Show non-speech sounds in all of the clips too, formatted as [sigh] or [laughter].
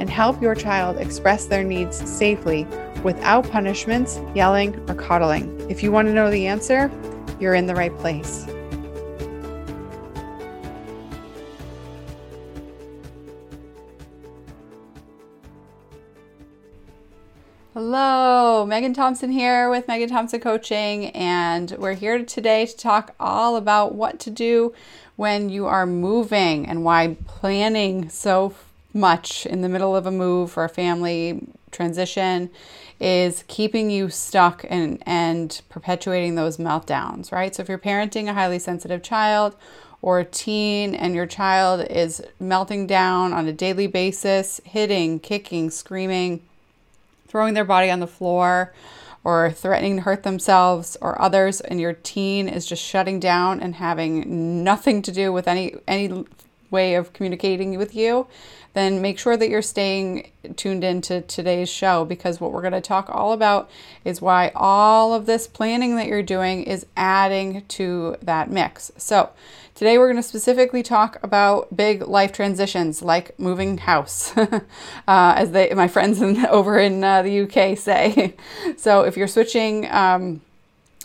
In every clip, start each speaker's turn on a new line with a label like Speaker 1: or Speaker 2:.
Speaker 1: and help your child express their needs safely without punishments, yelling, or coddling. If you want to know the answer, you're in the right place. Hello, Megan Thompson here with Megan Thompson Coaching, and we're here today to talk all about what to do when you are moving and why planning so much in the middle of a move or a family transition is keeping you stuck and, and perpetuating those meltdowns, right? So if you're parenting a highly sensitive child or a teen and your child is melting down on a daily basis, hitting, kicking, screaming, throwing their body on the floor, or threatening to hurt themselves or others and your teen is just shutting down and having nothing to do with any any way of communicating with you then make sure that you're staying tuned into today's show because what we're going to talk all about is why all of this planning that you're doing is adding to that mix. So, Today, we're going to specifically talk about big life transitions like moving house, [laughs] uh, as they, my friends in, [laughs] over in uh, the UK say. so, if you're switching, um,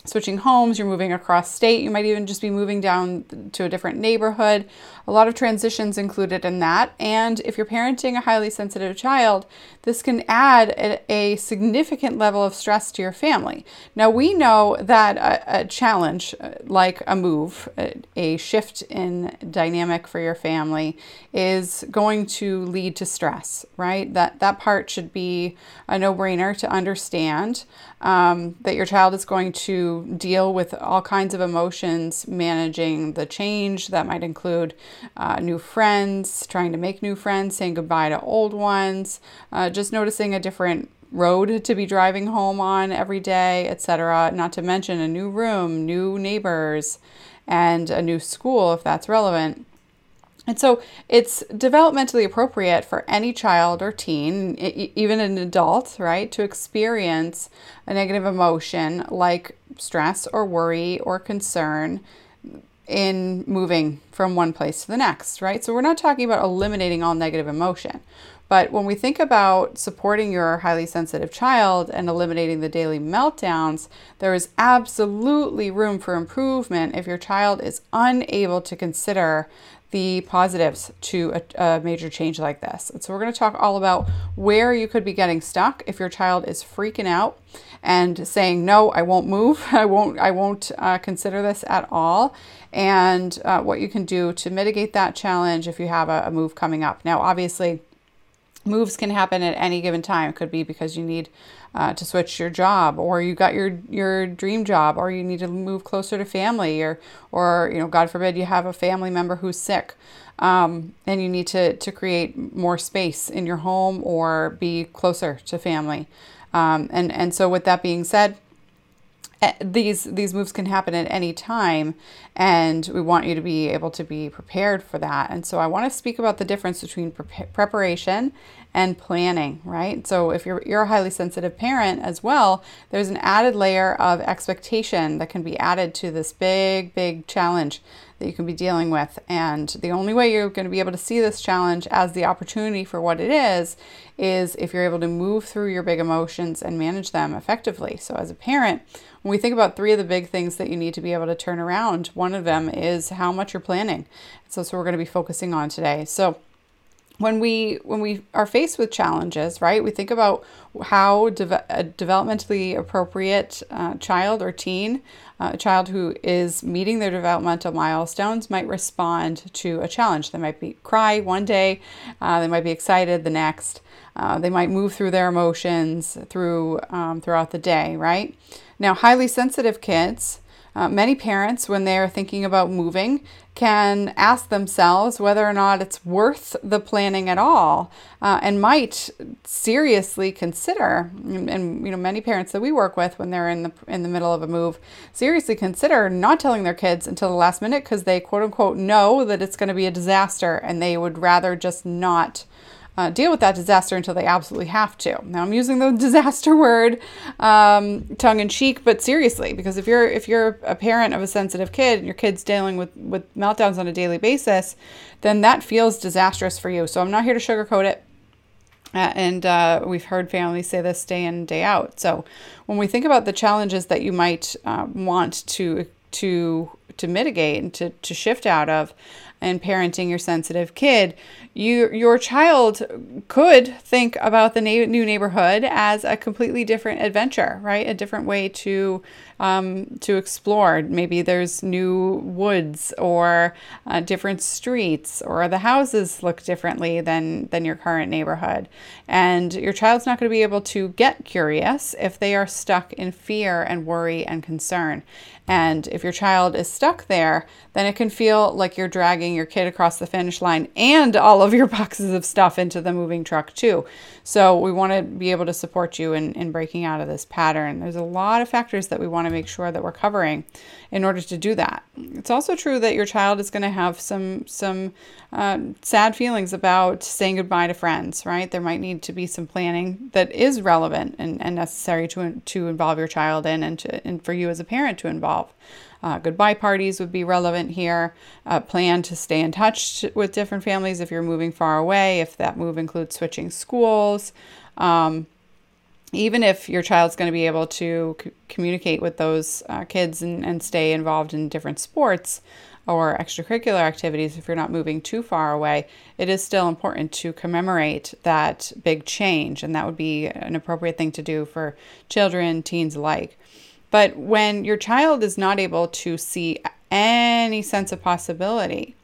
Speaker 1: switching homes, you're moving across state, you might even just be moving down to a different neighborhood. A lot of transitions included in that. And if you're parenting a highly sensitive child, this can add a, significant level of stress to your family. Now, we know that a, a challenge uh, like a move, a, a shift in dynamic for your family, is going to lead to stress, right? That, that part should be a no brainer to understand um, that your child is going to deal with all kinds of emotions managing the change that might include uh, new friends, trying to make new friends, saying goodbye to old ones, uh, just noticing a different road to be driving home on every day, etc. Not to mention a new room, new neighbors, and a new school if that's relevant. And so it's developmentally appropriate for any child or teen, even an adult, right, to experience a negative emotion like stress or worry or concern in moving from one place to the next, right? So we're not talking about eliminating all negative emotion. But when we think about supporting your highly sensitive child and eliminating the daily meltdowns, there is absolutely room for improvement if your child is unable to consider the positives to a, a, major change like this. And so we're going to talk all about where you could be getting stuck if your child is freaking out and saying no, I won't move, [laughs] I won't, I won't uh, consider this at all, and uh, what you can do to mitigate that challenge if you have a, a move coming up. Now, obviously moves can happen at any given time. It could be because you need uh, to switch your job, or you got your your dream job, or you need to move closer to family, or or you know, God forbid, you have a family member who's sick, um, and you need to to create more space in your home or be closer to family. Um, and and so, with that being said, Eh, these these moves can happen at any time and we want you to be able to be prepared for that. And so i want to speak about the difference between pre- preparation and planning right? So if you're you're a highly sensitive parent as well there's an added layer of expectation that can be added to this big big challenge that you can be dealing with. And the only way you're going to be able to see this challenge as the opportunity for what it is, is if you're able to move through your big emotions and manage them effectively. So, as a parent, when we think about three of the big things that you need to be able to turn around, one of them is how much you're planning. So, that's what we're going to be focusing on today. So, when we when we are faced with challenges right? We think about how de- a developmentally appropriate uh, child or teen uh, a child who is meeting their developmental milestones might respond to a challenge. They might be cry one day uh, they might be excited the next uh, they might move through their emotions through um, throughout the day right? Now highly sensitive kids Uh, many parents, when they are thinking about moving, can ask themselves whether or not it's worth the planning at all, uh, and might seriously consider. And, and, you know, many parents that we work with, when they're in the in the middle of a move, seriously consider not telling their kids until the last minute because they quote unquote know that it's going to be a disaster, and they would rather just not uh, deal with that disaster until they absolutely have to. Now I'm using the [laughs] disaster word um, tongue in cheek, but seriously, because if you're if you're a parent of a sensitive kid and your kid's dealing with with meltdowns on a daily basis, then that feels disastrous for you. So I'm not here to sugarcoat it. Uh, and uh, we've heard families say this day in day out. So when we think about the challenges that you might uh, want to to to mitigate and to, to shift out of, and parenting your sensitive kid, you your child could think about the na- new neighborhood as a completely different adventure, right? A different way to um, to explore. Maybe there's new woods or uh, different streets, or the houses look differently than than your current neighborhood, and your child's not going to be able to get curious if they are stuck in fear and worry and concern. And if your child is stuck there, then it can feel like you're dragging your kid across the finish line and all of your [laughs] boxes of stuff into the moving truck, too. So, we want to be able to support you in, in breaking out of this pattern. There's a lot of factors that we want to make sure that we're covering in order to do that. It's also true that your child is going to have some, some uh, sad feelings about saying goodbye to friends, right? There might need to be some planning that is relevant and, and necessary to, to involve your child in and, to, and for you as a parent to involve involve. Uh, goodbye parties would be relevant here. Uh, plan to stay in touch with different families if you're moving far away, if that move includes switching schools. Um, even if your child's going to be able to c- communicate with those uh, kids and, and stay involved in different sports or extracurricular activities, if you're not moving too far away, it is still important to commemorate that big change. And that would be an appropriate thing to do for children, teens alike. But when your child is not able to see any sense of possibility,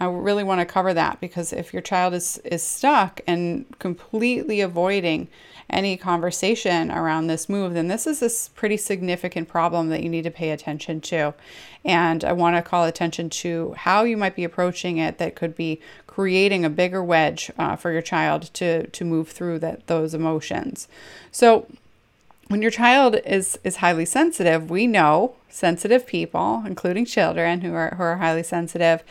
Speaker 1: I really want to cover that because if your child is, is stuck and completely avoiding any conversation around this move, then this is a pretty significant problem that you need to pay attention to. And I want to call attention to how you might be approaching it that could be creating a bigger wedge uh, for your child to, to move through that those emotions. So when your child is is highly sensitive, we know sensitive people, including children who are who are highly sensitive,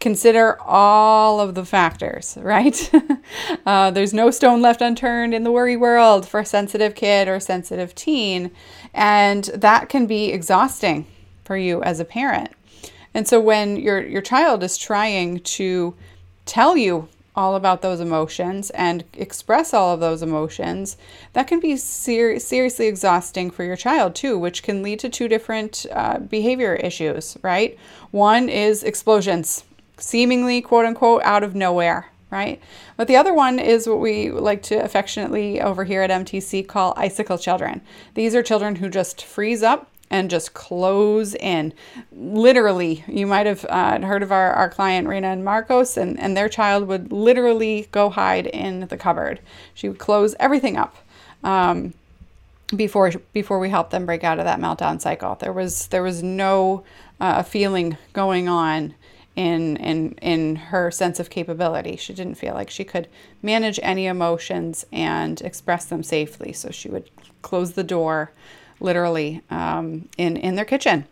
Speaker 1: consider all of the factors, [laughs] right? uh, there's no stone left unturned in the worry world for a sensitive kid or sensitive teen, and that can be exhausting for you as a parent. And so when your your child is trying to tell you all about those emotions and express all of those emotions, that can be ser- seriously exhausting for your child too, which can lead to two different uh, behavior issues, right? One is explosions, seemingly quote unquote out of nowhere, right? But the other one is what we like to affectionately over here at MTC call icicle children. These are children who just freeze up and just close in. Literally, you might have uh, heard of our, our client, Rena and Marcos, and, and their child would literally go hide in the cupboard. She would close everything up. Um, before before we helped them break out of that meltdown cycle, there was there was no uh, feeling going on in in in her sense of capability. She didn't feel like she could manage any emotions and express them safely. So she would close the door, literally um, in, in their kitchen.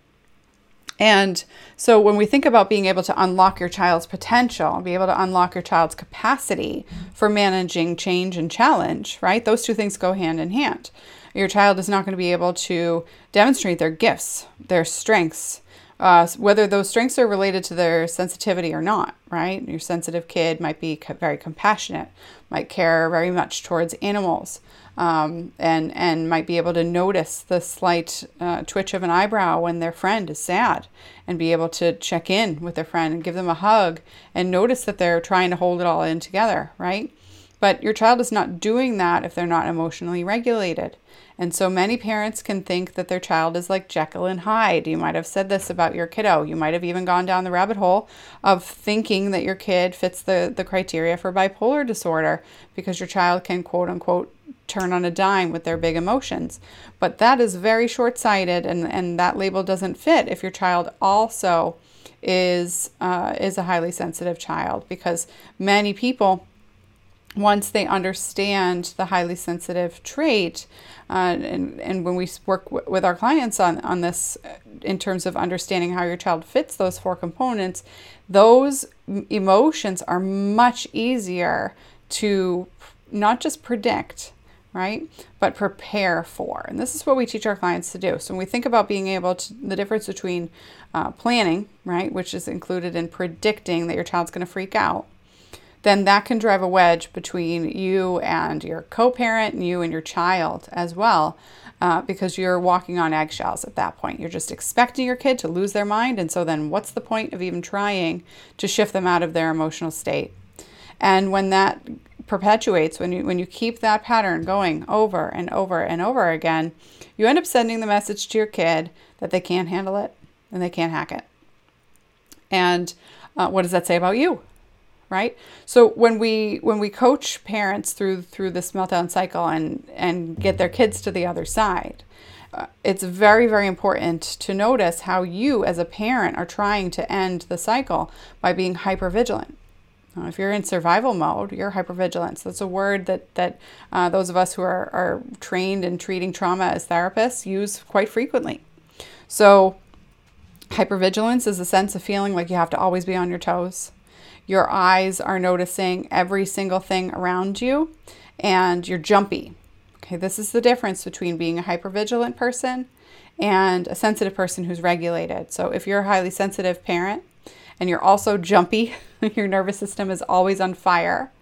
Speaker 1: And so when we think about being able to unlock your child's potential, be able to unlock your child's capacity for managing change and challenge, right? Those two things go hand in hand. Your child is not going to be able to demonstrate their gifts, their strengths, uh, whether those strengths are related to their sensitivity or not, right? Your sensitive kid might be very compassionate, might care very much towards animals, um, and and might be able to notice the slight uh, twitch of an eyebrow when their friend is sad, and be able to check in with their friend and give them a hug and notice that they're trying to hold it all in together, right? But your child is not doing that if they're not emotionally regulated. And so many parents can think that their child is like Jekyll and Hyde. You might have said this about your kiddo. You might have even gone down the rabbit hole of thinking that your kid fits the, the criteria for bipolar disorder because your child can quote unquote turn on a dime with their big emotions. But that is very short sighted, and, and that label doesn't fit if your child also is, uh, is a highly sensitive child because many people once they understand the highly sensitive trait, uh, and, and when we work w- with our clients on, on this uh, in terms of understanding how your child fits those four components, those emotions are much easier to not just predict, right, but prepare for. And this is what we teach our clients to do. So when we think about being able to, the difference between uh, planning, right, which is included in predicting that your child's going to freak out then that can drive a wedge between you and your co parent and you and your child as well. Uh, because you're walking on eggshells at that point. You're just expecting your kid to lose their mind. And so then what's the point of even trying to shift them out of their emotional state? And when that perpetuates, when you when you keep that pattern going over and over and over again, you end up sending the message to your kid that they can't handle it and they can't hack it. And uh, what does that say about you? right? So when we when we coach parents through through this meltdown cycle and and get their kids to the other side, uh, it's very very important to notice how you as a parent are trying to end the cycle by being hyper vigilant. Uh, if you're in survival mode, you're hypervigilance. That's a word that that uh, those of us who are, are trained in treating trauma as therapists use quite frequently. So, hypervigilance is a sense of feeling like you have to always be on your toes your eyes are noticing every single thing around you and you're jumpy. Okay, this is the difference between being a hypervigilant person and a sensitive person who's regulated. So if you're a highly sensitive parent and you're also jumpy, [laughs] your nervous system is always on fire,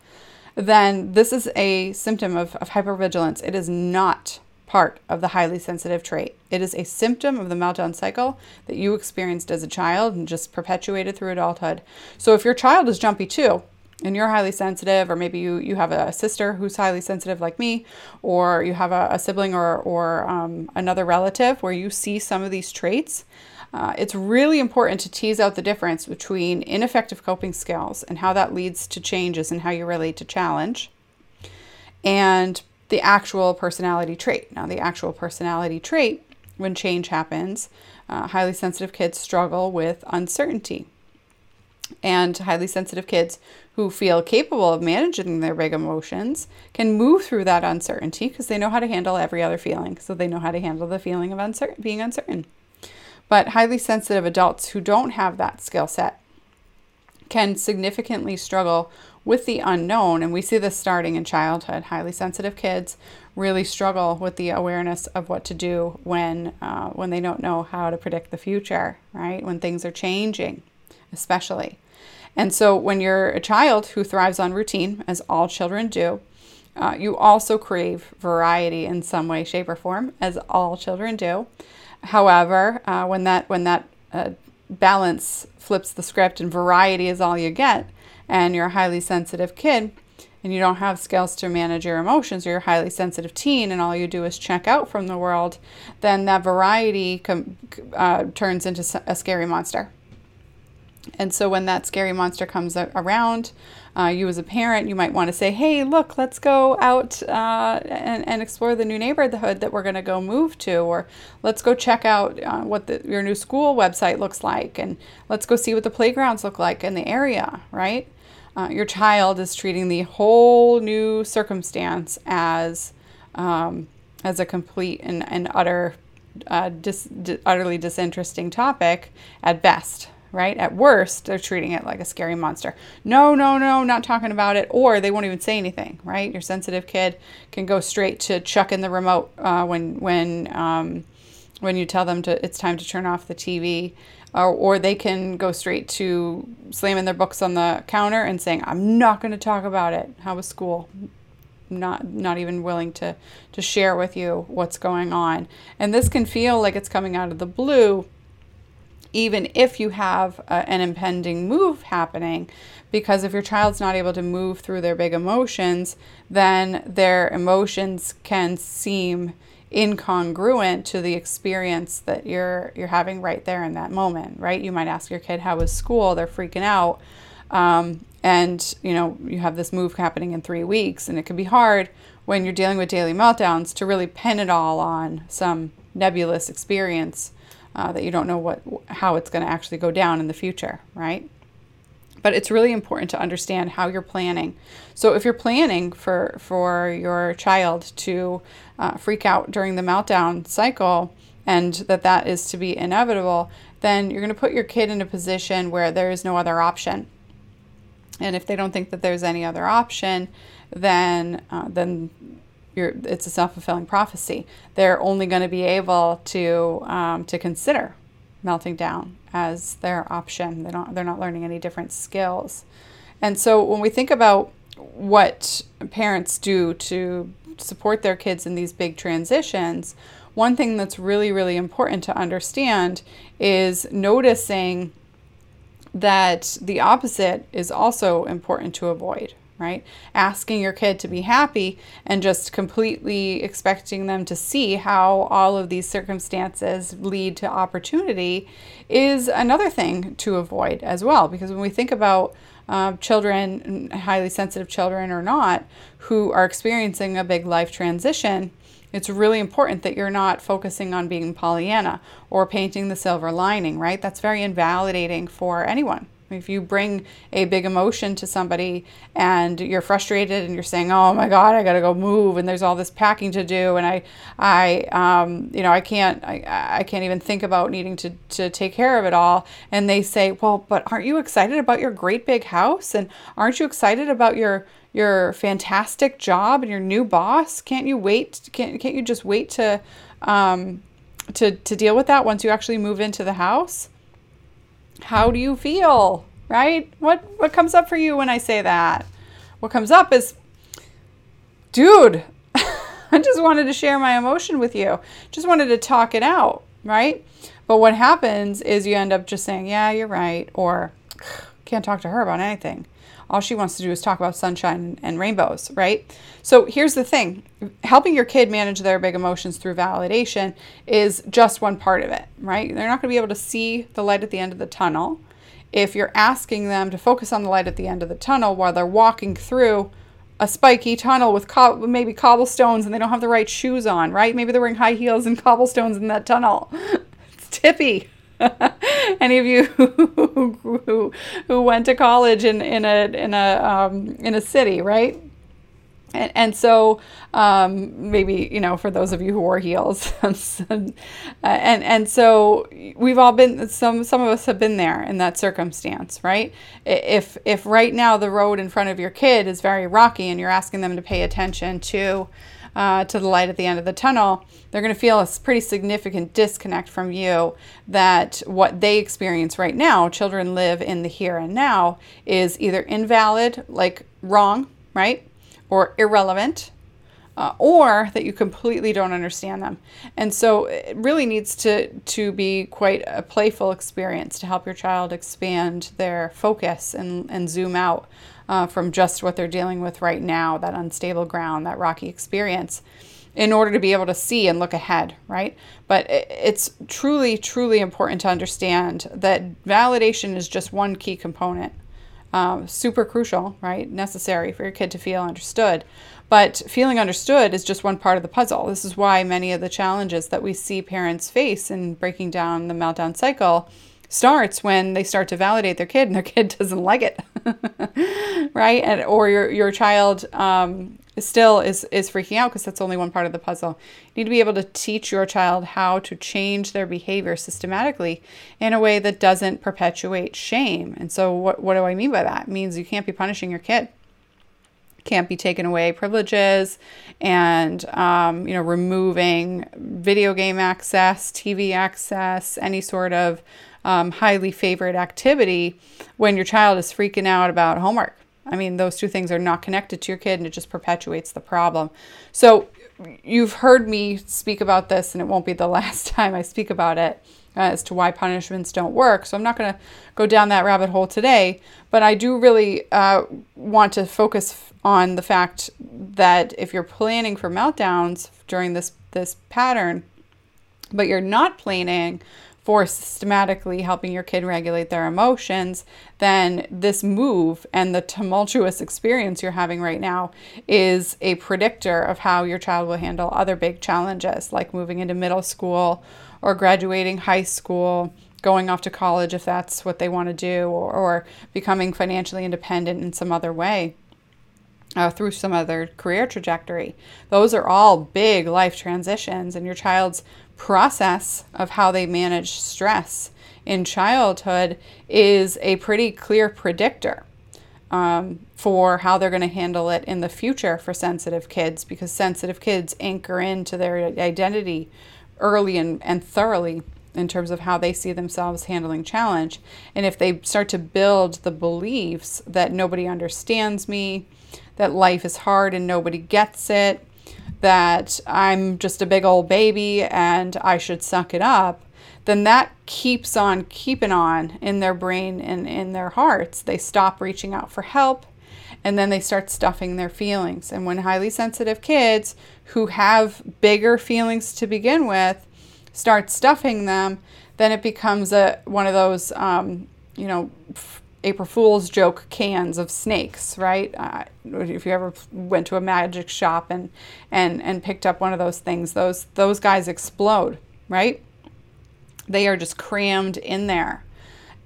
Speaker 1: then this is a symptom of, of hypervigilance. It is not part of the highly sensitive trait. It is a symptom of the meltdown cycle that you experienced as a child and just perpetuated through adulthood. So if your child is jumpy too, and you're highly sensitive, or maybe you, you have a sister who's highly sensitive like me, or you have a, a sibling or, or um, another relative where you see some of these traits, uh, it's really important to tease out the difference between ineffective coping skills and how that leads to changes in how you relate to challenge and the actual personality trait. Now, the actual personality trait, when change happens, uh, highly sensitive kids struggle with uncertainty. And highly sensitive kids who feel capable of managing their big emotions can move through that uncertainty because they know how to handle every other feeling. So they know how to handle the feeling of uncertain, being uncertain. But highly sensitive adults who don't have that skill set can significantly struggle with the unknown. And we see this starting in childhood. Highly sensitive kids really struggle with the awareness of what to do when, uh, when they don't know how to predict the future, right? When things are changing, especially. And so when you're a child who thrives on routine, as all children do, uh, you also crave variety in some way, shape, or form, as all children do. However, uh, when that when that uh, balance flips the script and variety is all you get, and you're a highly sensitive kid and you don't have skills to manage your emotions or you're a highly sensitive teen and all you do is check out from the world, then that variety com- uh, turns into a scary monster. And so when that scary monster comes around, uh, you as a parent, you might want to say, hey, look, let's go out uh, and, and explore the new neighborhood that we're going to go move to, or let's go check out uh, what the, your new school website looks like, and let's go see what the playgrounds look like in the area, right? uh, your child is treating the whole new circumstance as um, as a complete and, and utter uh, dis, di- utterly disinteresting topic at best right at worst they're treating it like a scary monster no no no not talking about it or they won't even say anything right your sensitive kid can go straight to chuck in the remote uh, when when um, when you tell them to it's time to turn off the tv or, or they can go straight to slamming their books on the counter and saying, I'm not going to talk about it. How was school? Not, not even willing to, to share with you what's going on. And this can feel like it's coming out of the blue, even if you have a, an impending move happening. Because if your child's not able to move through their big emotions, then their emotions can seem incongruent to the experience that you're you're having right there in that moment right you might ask your kid how was school they're freaking out Um, and you know you have this move happening in three weeks, and it can be hard when you're dealing with daily meltdowns to really pin it all on some nebulous experience uh, that you don't know what how it's going to actually go down in the future, right? But it's really important to understand how you're planning. So if you're planning for for your child to uh, freak out during the meltdown cycle, and that that is to be inevitable, then you're going to put your kid in a position where there is no other option. And if they don't think that there's any other option, then uh, then you're, it's a self fulfilling prophecy. They're only going to be able to um, to consider melting down as their option. They don't they're not learning any different skills. And so when we think about what parents do to support their kids in these big transitions, one thing that's really, really important to understand is noticing that the opposite is also important to avoid, right? Asking your kid to be happy and just completely expecting them to see how all of these circumstances lead to opportunity is another thing to avoid as well. Because when we think about uh, children, highly sensitive children or not, who are experiencing a big life transition, it's really important that you're not focusing on being Pollyanna or painting the silver lining, right? That's very invalidating for anyone. If you bring a big emotion to somebody and you're frustrated and you're saying, "Oh my God, I got to go move," and there's all this packing to do, and I, I, um, you know, I can't, I, I can't even think about needing to to take care of it all, and they say, "Well, but aren't you excited about your great big house? And aren't you excited about your your fantastic job and your new boss? Can't you wait? Can't, can't you just wait to, um, to, to deal with that once you actually move into the house? How do you feel? Right? What, what comes up for you when I say that? What comes up is, dude, [laughs] I just wanted to share my emotion with you. Just wanted to talk it out, right? But what happens is you end up just saying, yeah, you're right, or can't talk to her about anything all she wants to do is talk about sunshine and rainbows, right? So here's the thing helping your kid manage their big emotions through validation is just one part of it, right? They're not going to be able to see the light at the end of the tunnel if you're asking them to focus on the light at the end of the tunnel while they're walking through a spiky tunnel with co- maybe cobblestones and they don't have the right shoes on, right? Maybe they're wearing high heels and [laughs] cobblestones in that tunnel. [laughs] it's tippy. [laughs] Any of you [laughs] who, who, who went to college in, in a in a um, in a city, right? And, and so um, maybe you know for those of you who wore heels [laughs] and and so we've all been some some of us have been there in that circumstance right if if right now the road in front of your kid is very rocky and you're asking them to pay attention to uh, to the light at the end of the tunnel, they're going to feel a pretty significant disconnect from you that what they experience right now, children live in the here and now, is either invalid, like wrong, right? Or irrelevant, uh, or that you completely don't understand them. And so it really needs to, to be quite a playful experience to help your child expand their focus and, and zoom out uh, from just what they're dealing with right now, that unstable ground, that rocky experience, in order to be able to see and look ahead, right? But it's truly, truly important to understand that validation is just one key component. Um, super crucial, right? Necessary for your kid to feel understood. But feeling understood is just one part of the puzzle. This is why many of the challenges that we see parents face in breaking down the meltdown cycle starts when they start to validate their kid and their [laughs] kid doesn't like it. [laughs] Right? And or your your child um, still is is freaking out because that's only one part of the puzzle. You need to be able to teach your child how to change their behavior systematically in a way that doesn't perpetuate shame. And so what, what do i mean by that? It means you can't be punishing your kid. Can't be taken away privileges and um, you know removing video game access tv access any sort of um, highly favored activity when your child is freaking out about homework. I mean, those two things are not connected to your kid and it just perpetuates the problem. So, you've heard me speak about this, and it won't be the [laughs] last time I speak about it uh, as to why punishments don't work. So, I'm not going to go down that rabbit hole today, but I do really uh, want to focus on the fact that if you're planning for meltdowns during this, this pattern, but you're not planning for systematically helping your kid regulate their emotions, then this move and the tumultuous experience you're having right now is a predictor of how your child will handle other big challenges like moving into middle school or graduating high school going off to college if that's what they want to do, or, or becoming financially independent in some other way. Uh, through some other career trajectory. Those are all big life transitions, and your child's process of how they manage stress in childhood is a pretty clear predictor um, for how they're going to handle it in the future for sensitive kids because sensitive kids anchor into their identity early and, and thoroughly in terms of how they see themselves handling challenge. And if they start to build the beliefs that nobody understands me, that life is hard and nobody gets it, that I'm just a big old baby and I should suck it up, then that keeps on keeping on in their brain and in their hearts. They stop reaching out for help and then they start stuffing their feelings. And when highly sensitive kids who have bigger feelings to begin with start stuffing them, then it becomes a one of those um, you know April Fool's joke cans of snakes, right? Uh, if you ever went to a magic shop and and and picked up one of those things, those those guys explode, right? They are just crammed in there,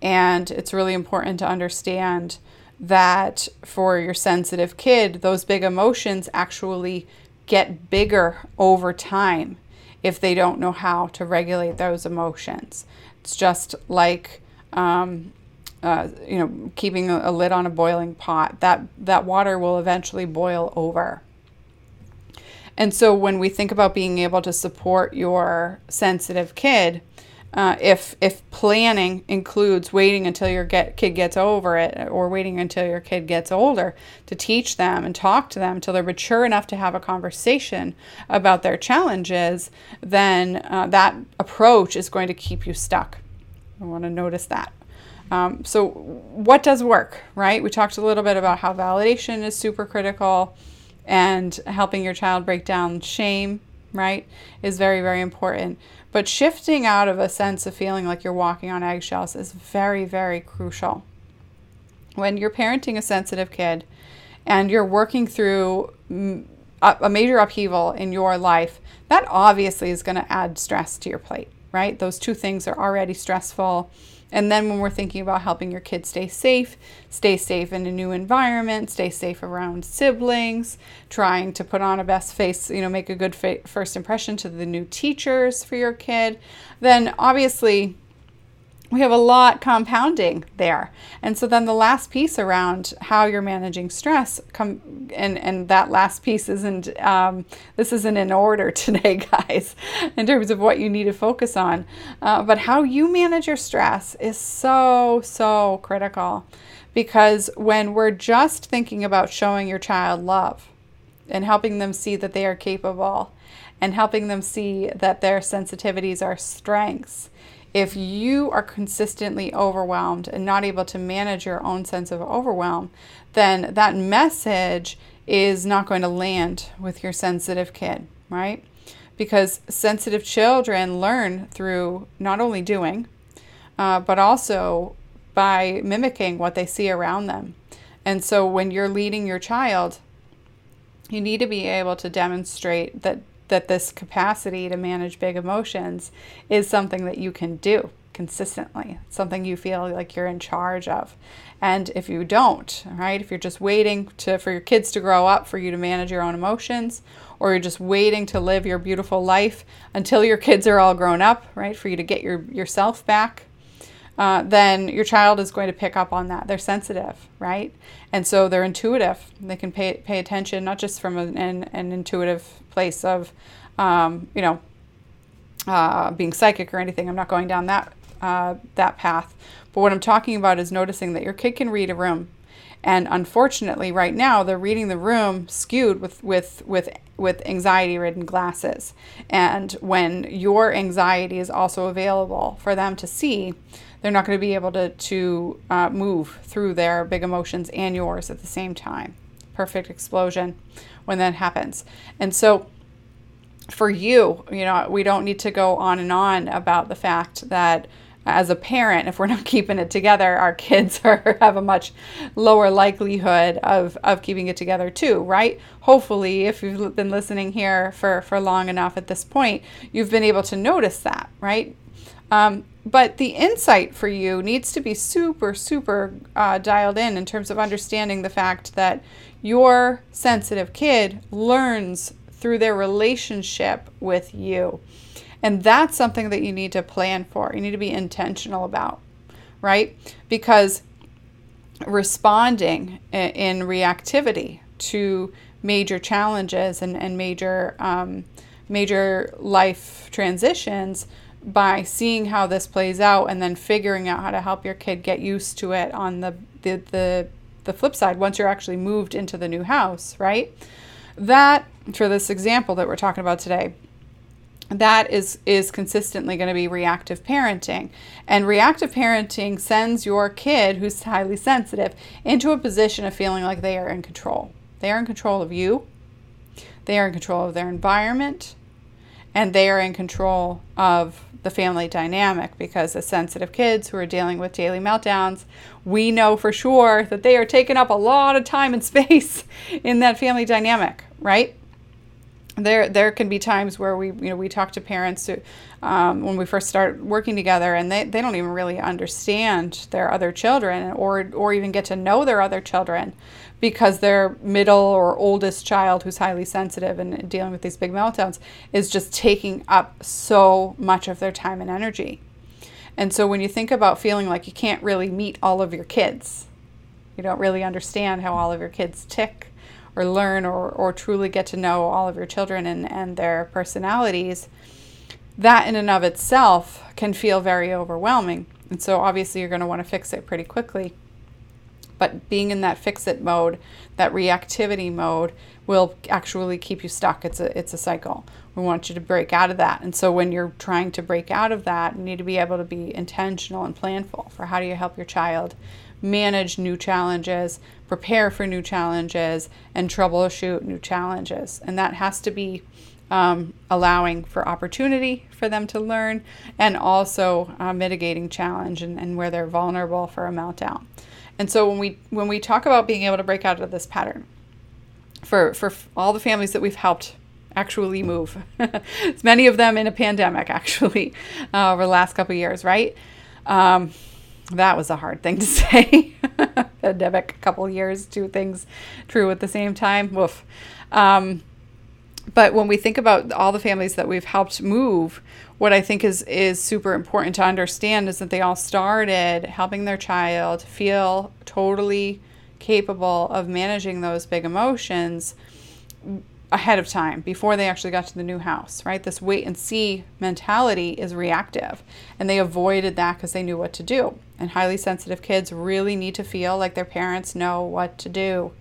Speaker 1: and it's really important to understand that for your sensitive kid, those big emotions actually get bigger over time if they don't know how to regulate those emotions. It's just like, um, uh, you know, keeping a, a lid on a boiling pot. That that water will eventually boil over. And so when we think about being able to support your sensitive kid, uh, if if planning includes waiting until your get, kid gets over it or waiting until your kid gets older to teach them and talk to them until they're mature enough to have a conversation about their challenges, then uh, that approach is going to keep you stuck. I want to notice that. Um, so, what does work, right? We talked a little bit about how validation is super critical and helping your child break down shame, right, is very, very important. But shifting out of a sense of feeling like you're walking on eggshells is very, very crucial. When you're parenting a sensitive kid and you're working through a major upheaval in your life, that obviously is going to add stress to your plate, right? Those two things are already stressful and then when we're thinking about helping your kids stay safe, stay safe in a new environment, stay safe around siblings, trying to put on a best face, you know, make a good fa- first impression to the new teachers for your kid, then obviously we have a lot compounding there. And so then the last piece around how you're managing stress come and and that last piece isn't um, this isn't in order [laughs] today, guys, in terms of what you need to focus on. Uh, but how you manage your stress is so so critical because when we're just thinking about showing your child love and helping them see that they are capable and helping them see that their sensitivities are strengths if you are consistently overwhelmed and not able to manage your own sense of overwhelm, then that message is not going to land with your sensitive kid, right? Because sensitive children learn through not only doing, uh, but also by mimicking what they see around them. And so when you're leading your child, you need to be able to demonstrate that that this capacity to manage big emotions is something that you can do consistently, something you feel like you're in charge of. And if you don't, right, if you're just waiting to for your kids to grow up for you to manage your own emotions, or you're just waiting to live your beautiful life until your kids are all grown up, right, for you to get your yourself back, uh, then your child is going to pick up on that. They're sensitive, right? And so they're intuitive. They can pay, pay attention, not just from an, an, an intuitive place of, um, you know, uh, being psychic or anything. I'm not going down that, uh, that path. But what I'm talking about is noticing that your kid can read a room. And unfortunately, right now, they're reading the room skewed with, with, with, with anxiety ridden glasses. And when your anxiety is also available for them to see, they're not going to be able to, to uh, move through their big emotions and yours at the same time. Perfect explosion when that happens. And so for you, you know, we don't need to go on and on about the fact that as a parent, if we're not [laughs] keeping it together, our kids [laughs] are, have a much lower likelihood of, of keeping it together too, right? Hopefully, if you've been listening here for, for long enough at this point, you've been able to notice that, right? Um, but the insight for you needs to be super, super uh, dialed in in terms of understanding the fact that your sensitive kid learns through their relationship with you. And that's something that you need to plan for. You need to be intentional about, right? Because responding in reactivity to major challenges and, and major um, major life transitions by seeing how this plays out and then figuring out how to help your kid get used to it on the the the, the flip side once you're actually moved into the new house right? That for this example that we're talking about today that is is consistently going to be reactive parenting. And reactive parenting sends your kid who's highly sensitive into a position of feeling like they are in control. They are in control of you. They are in control of their environment and they are in control of the family dynamic because as sensitive kids who are dealing with daily meltdowns, we know for sure that they are taking up a lot of time and [laughs] space in that family dynamic, right? There there can be times where we you know we talk to parents who, um, when we first start working together and they, they don't even really understand their other children or or even get to know their other children because their middle or oldest child who's highly sensitive and dealing with these big meltdowns is just taking up so much of their time and energy. And so when you think about feeling like you can't really meet all of your kids you don't really understand how all of your kids tick or learn or, or truly get to know all of your children and, and their personalities, that in and of itself can feel very overwhelming. And so obviously you're going to want to fix it pretty quickly. But being in that fix it mode, that reactivity mode, will actually keep you stuck. It's a it's a cycle. We want you to break out of that. And so when you're trying to break out of that, you need to be able to be intentional and planful for how do you help your child manage new challenges, prepare for new challenges, and troubleshoot new challenges. And that has to be um, allowing for opportunity for them to learn and also uh, mitigating challenge and, and where they're vulnerable for a meltdown. And so when we when we talk about being able to break out of this pattern, for for all the families that we've helped actually move, [laughs] many of them in a pandemic actually [laughs] uh, over the last couple years, right? Um, that was a hard thing to [laughs] say. Pandemic, a couple years, two things true at the same time. Woof. Um, but when we think about all the families that we've helped move, what I think is is super important to understand is that they all started helping their child feel totally capable of managing those big emotions ahead of time before they actually got to the new house, right? This wait and see mentality is reactive, and they avoided that because they knew what to do. And highly sensitive kids really need to feel like their parents know what to do.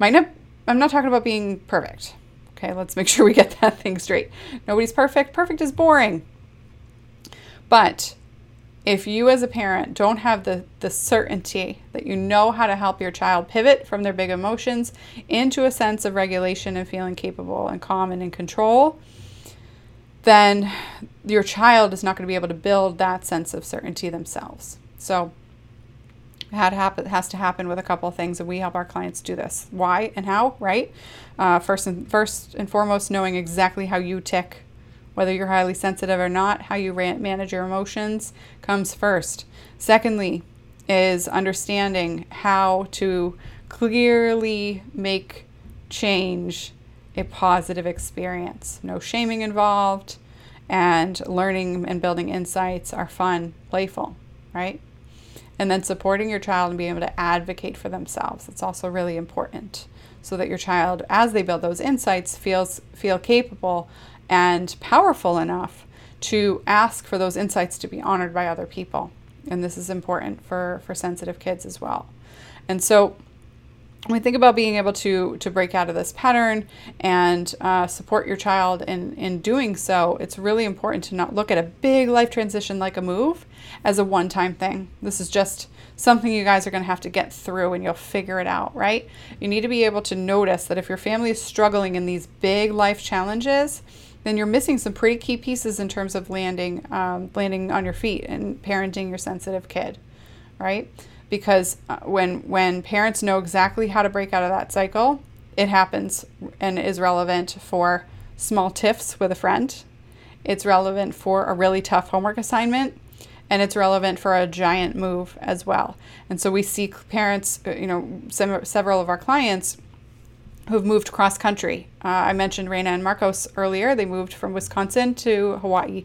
Speaker 1: Might not, I'm not talking about being perfect. Okay, let's make [laughs] sure we get that thing straight. Nobody's perfect. Perfect is boring. But if you as a parent don't have the, the certainty that you know how to help your child pivot from their big emotions into a sense of regulation and feeling capable and calm and in control, then your child is not going to be able to build that sense of certainty themselves. So it has to happen with a couple of things, and we help our clients do this. Why and how, right? Uh, first and first and foremost, knowing exactly how you tick whether you're highly sensitive or not, how you manage your emotions comes first. Secondly, is understanding how to clearly make change a positive experience. No shaming involved, and learning and building insights are fun, playful, right? And then supporting your child and being able to advocate for themselves. It's also really important so that your child, as they build those insights, feels feel capable and powerful enough to ask for those insights to be honored by other people. And this is important for, for sensitive kids as well. And so when we think about being able to to break out of this pattern and uh, support your child in in doing so, it's really important to not look at a big life transition like a move as a one time thing. This is just something you guys are going to have to get through and you'll figure it out, right? You need to be able to notice that if your family is struggling in these big life challenges, then you're missing some pretty key pieces in terms of landing um, landing on your feet and parenting your sensitive kid, right? because uh, when when parents know exactly how to break out of that cycle, it happens and is relevant for small tiffs with a friend. It's relevant for a really tough homework assignment and it's relevant for a giant move as well. And so we see parents, uh, you know, some, several of our clients who've moved cross country. Uh, I mentioned Raina and Marcos earlier. They moved from Wisconsin to Hawaii.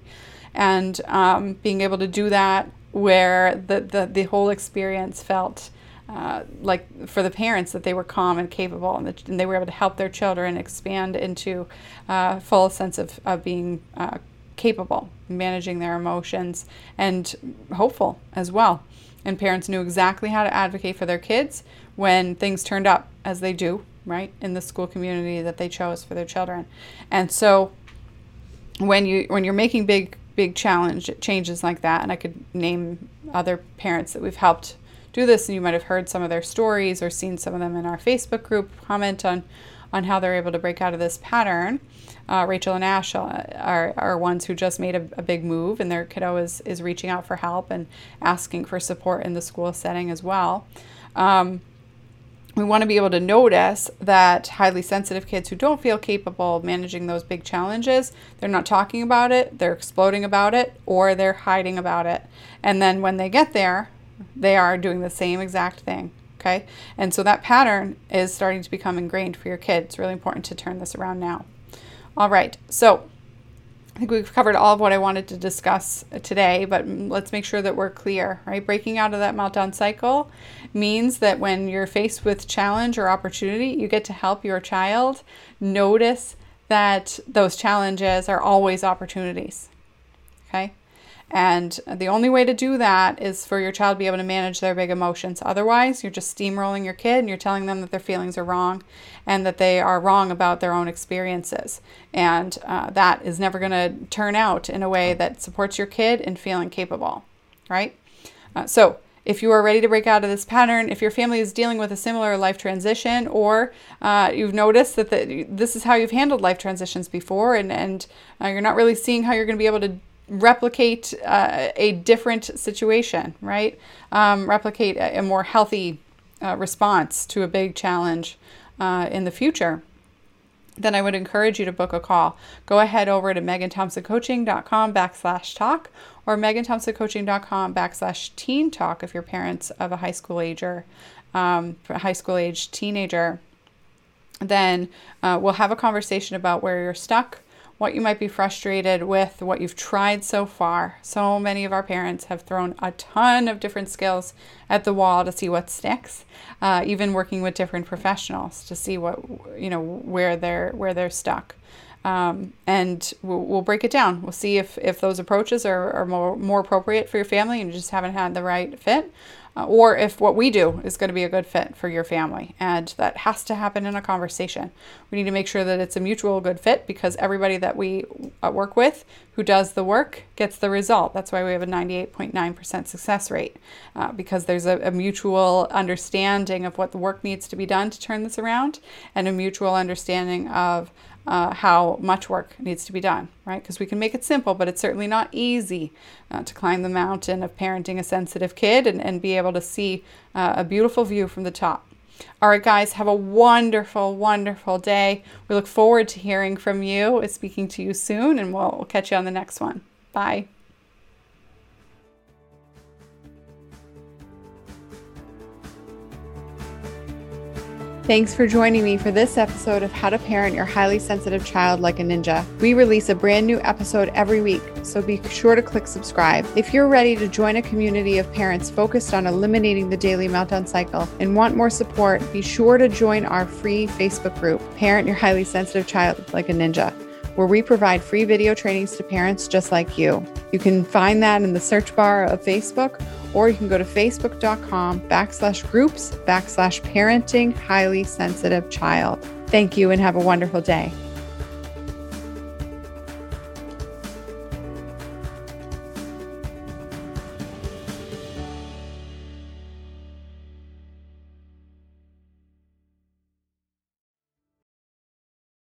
Speaker 1: And um, being able to do that where the, the, the whole experience felt uh, like for the parents that they were calm and capable and, that, and they were able to help their children expand into a uh, full sense of, of being uh, capable, managing their emotions, and hopeful as well. And parents knew exactly how to advocate for their kids when things turned up, as they do, right, in the school community that they chose for their children. And so when you when you're making big big challenge changes like that. And I could name other parents that we've helped do this, and you might have heard some of their stories or seen some of them in our Facebook group comment on on how they're able to break out of this pattern. Uh, Rachel and Ash are, are ones who just made a, a, big move, and their kiddo is, is reaching out for help and asking for support in the school setting as well. Um, we want to be able to notice that highly sensitive kids who don't feel capable of managing those big challenges, they're not talking about it, they're exploding about it, or they're hiding about it. And then when they get there, they are doing the same exact thing. Okay. And so that pattern is starting to become ingrained for your kid. It's really important to turn this around now. All right. So I think we've covered all of what I wanted to discuss today, but let's make sure that we're clear, right? Breaking out of that meltdown cycle means that when you're faced with challenge or opportunity, you get to help your child notice that those challenges are always opportunities. Okay? And the only way to do that is for your child to be able to manage their big emotions. Otherwise, you're just steamrolling your kid and you're telling them that their feelings are wrong and that they are wrong about their own experiences. And uh, that is never going to turn out in a way that supports your kid in feeling capable, right? Uh, so, if you are ready to break out of this pattern, if your family is dealing with a similar life transition, or uh, you've noticed that the, this is how you've handled life transitions before, and, and uh, you're not really seeing how you're going to be able to replicate uh, a different situation, right? Um, replicate a, a, more healthy uh, response to a big challenge uh, in the future, then I would encourage you to book a call. Go ahead over to meganthompsoncoaching.com backslash talk or meganthompsoncoaching.com backslash teen talk if you're parents of a high school ager, um, high school age teenager. Then uh, we'll have a conversation about where you're stuck, what you might be frustrated with, what you've tried so far. So many of our parents have thrown a ton of different skills at the wall to see what sticks. Uh, even working with different professionals to see what you know where they're where they're stuck. Um, and we'll, we'll, break it down. We'll see if, if those approaches are, are more, more appropriate for your family and you just haven't had the right fit, uh, or if what we do is going to be a good fit for your family. And that has to happen in a conversation. We need to make sure that it's a mutual good fit because everybody that we uh, work with who does the work gets the result. That's why we have a 98.9% success rate uh, because there's a, a mutual understanding of what the work needs to be done to turn this around and a mutual understanding of uh, how much work needs to be done, right? Because we can make it simple, but it's certainly not easy uh, to climb the mountain of parenting a sensitive kid and, and be able to see uh, a beautiful view from the top. All right, guys, have a wonderful, wonderful day. We look forward to hearing from you, speaking to you soon, and we'll, we'll catch you on the next one. Bye. Thanks for joining me for this episode of How to Parent Your Highly Sensitive Child Like a Ninja. We release a brand new episode every week, so be sure to click subscribe. If you're ready to join a community of parents focused on eliminating the daily meltdown cycle and want more support, be sure to join our free Facebook group, Parent Your Highly Sensitive Child Like a Ninja, where we provide free video trainings to parents just like you. You can find that in the search bar of Facebook, or you can go to facebook.com backslash groups backslash parenting highly sensitive child. Thank you and have a wonderful day.